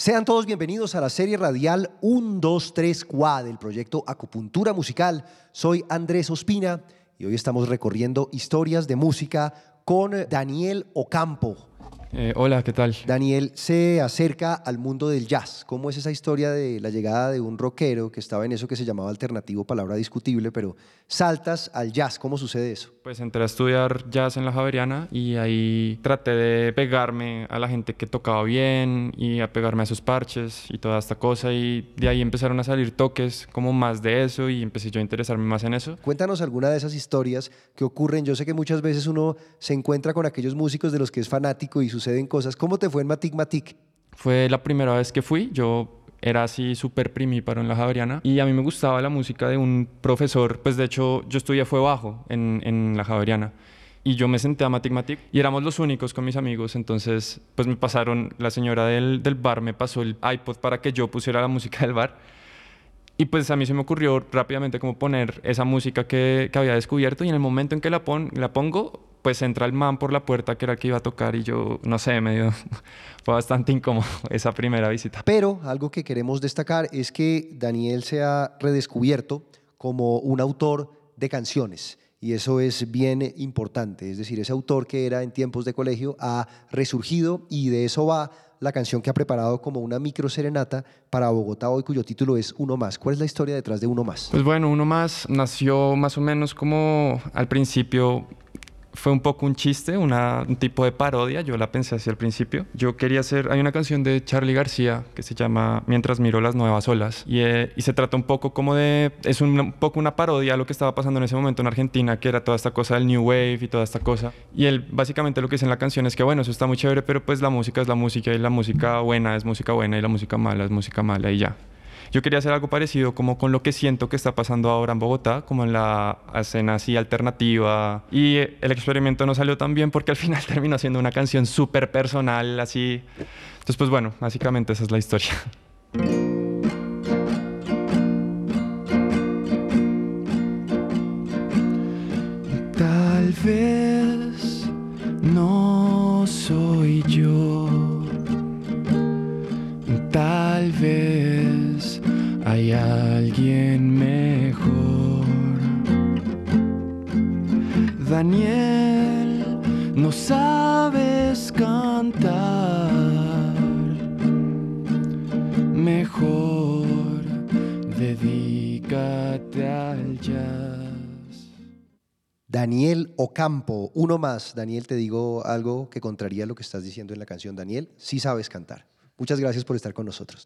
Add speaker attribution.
Speaker 1: Sean todos bienvenidos a la serie radial 1, 2, 3, QA del proyecto Acupuntura Musical. Soy Andrés Ospina y hoy estamos recorriendo historias de música con Daniel Ocampo.
Speaker 2: Eh, hola, ¿qué tal?
Speaker 1: Daniel se acerca al mundo del jazz. ¿Cómo es esa historia de la llegada de un rockero que estaba en eso que se llamaba alternativo, palabra discutible, pero saltas al jazz? ¿Cómo sucede eso?
Speaker 2: Pues entré a estudiar jazz en la Javeriana y ahí traté de pegarme a la gente que tocaba bien y a pegarme a esos parches y toda esta cosa y de ahí empezaron a salir toques como más de eso y empecé yo a interesarme más en eso.
Speaker 1: Cuéntanos alguna de esas historias que ocurren. Yo sé que muchas veces uno se encuentra con aquellos músicos de los que es fanático y sus suceden cosas. ¿Cómo te fue en Matic Matic?
Speaker 2: Fue la primera vez que fui. Yo era así súper primíparo en la Javeriana y a mí me gustaba la música de un profesor, pues de hecho yo estudié fue bajo en, en la Javeriana y yo me senté a Matic Matic y éramos los únicos con mis amigos, entonces pues me pasaron, la señora del, del bar me pasó el iPod para que yo pusiera la música del bar y pues a mí se me ocurrió rápidamente como poner esa música que, que había descubierto y en el momento en que la, pon, la pongo pues entra el man por la puerta que era el que iba a tocar y yo, no sé, medio, fue bastante incómodo esa primera visita.
Speaker 1: Pero algo que queremos destacar es que Daniel se ha redescubierto como un autor de canciones. Y eso es bien importante, es decir, ese autor que era en tiempos de colegio ha resurgido y de eso va la canción que ha preparado como una micro serenata para Bogotá hoy, cuyo título es Uno Más. ¿Cuál es la historia detrás de Uno Más?
Speaker 2: Pues bueno, Uno Más nació más o menos como al principio fue un poco un chiste, un tipo de parodia, yo la pensé así al principio. Yo quería hacer, hay una canción de Charlie García que se llama Mientras miro las nuevas olas y, eh, se trata un poco como de, es un, un, poco una parodia a lo que estaba pasando en ese momento en Argentina, que era toda esta cosa del New Wave y toda esta cosa. Y él básicamente lo que dice en la canción es que bueno, eso está muy chévere, pero pues la música es la música y la música buena es música buena y la música mala es música mala y ya. Yo quería hacer algo parecido como con lo que siento que está pasando ahora en Bogotá, como en la escena así alternativa. Y el experimento no salió tan bien porque al final terminó siendo una canción súper personal, así. Entonces, pues bueno, básicamente esa es la historia.
Speaker 3: Tal vez no soy yo. Alguien mejor. Daniel, no sabes cantar. Mejor dedícate al jazz.
Speaker 1: Daniel Ocampo, uno más. Daniel, te digo algo que contraría lo que estás diciendo en la canción. Daniel, sí sabes cantar. Muchas gracias por estar con nosotros.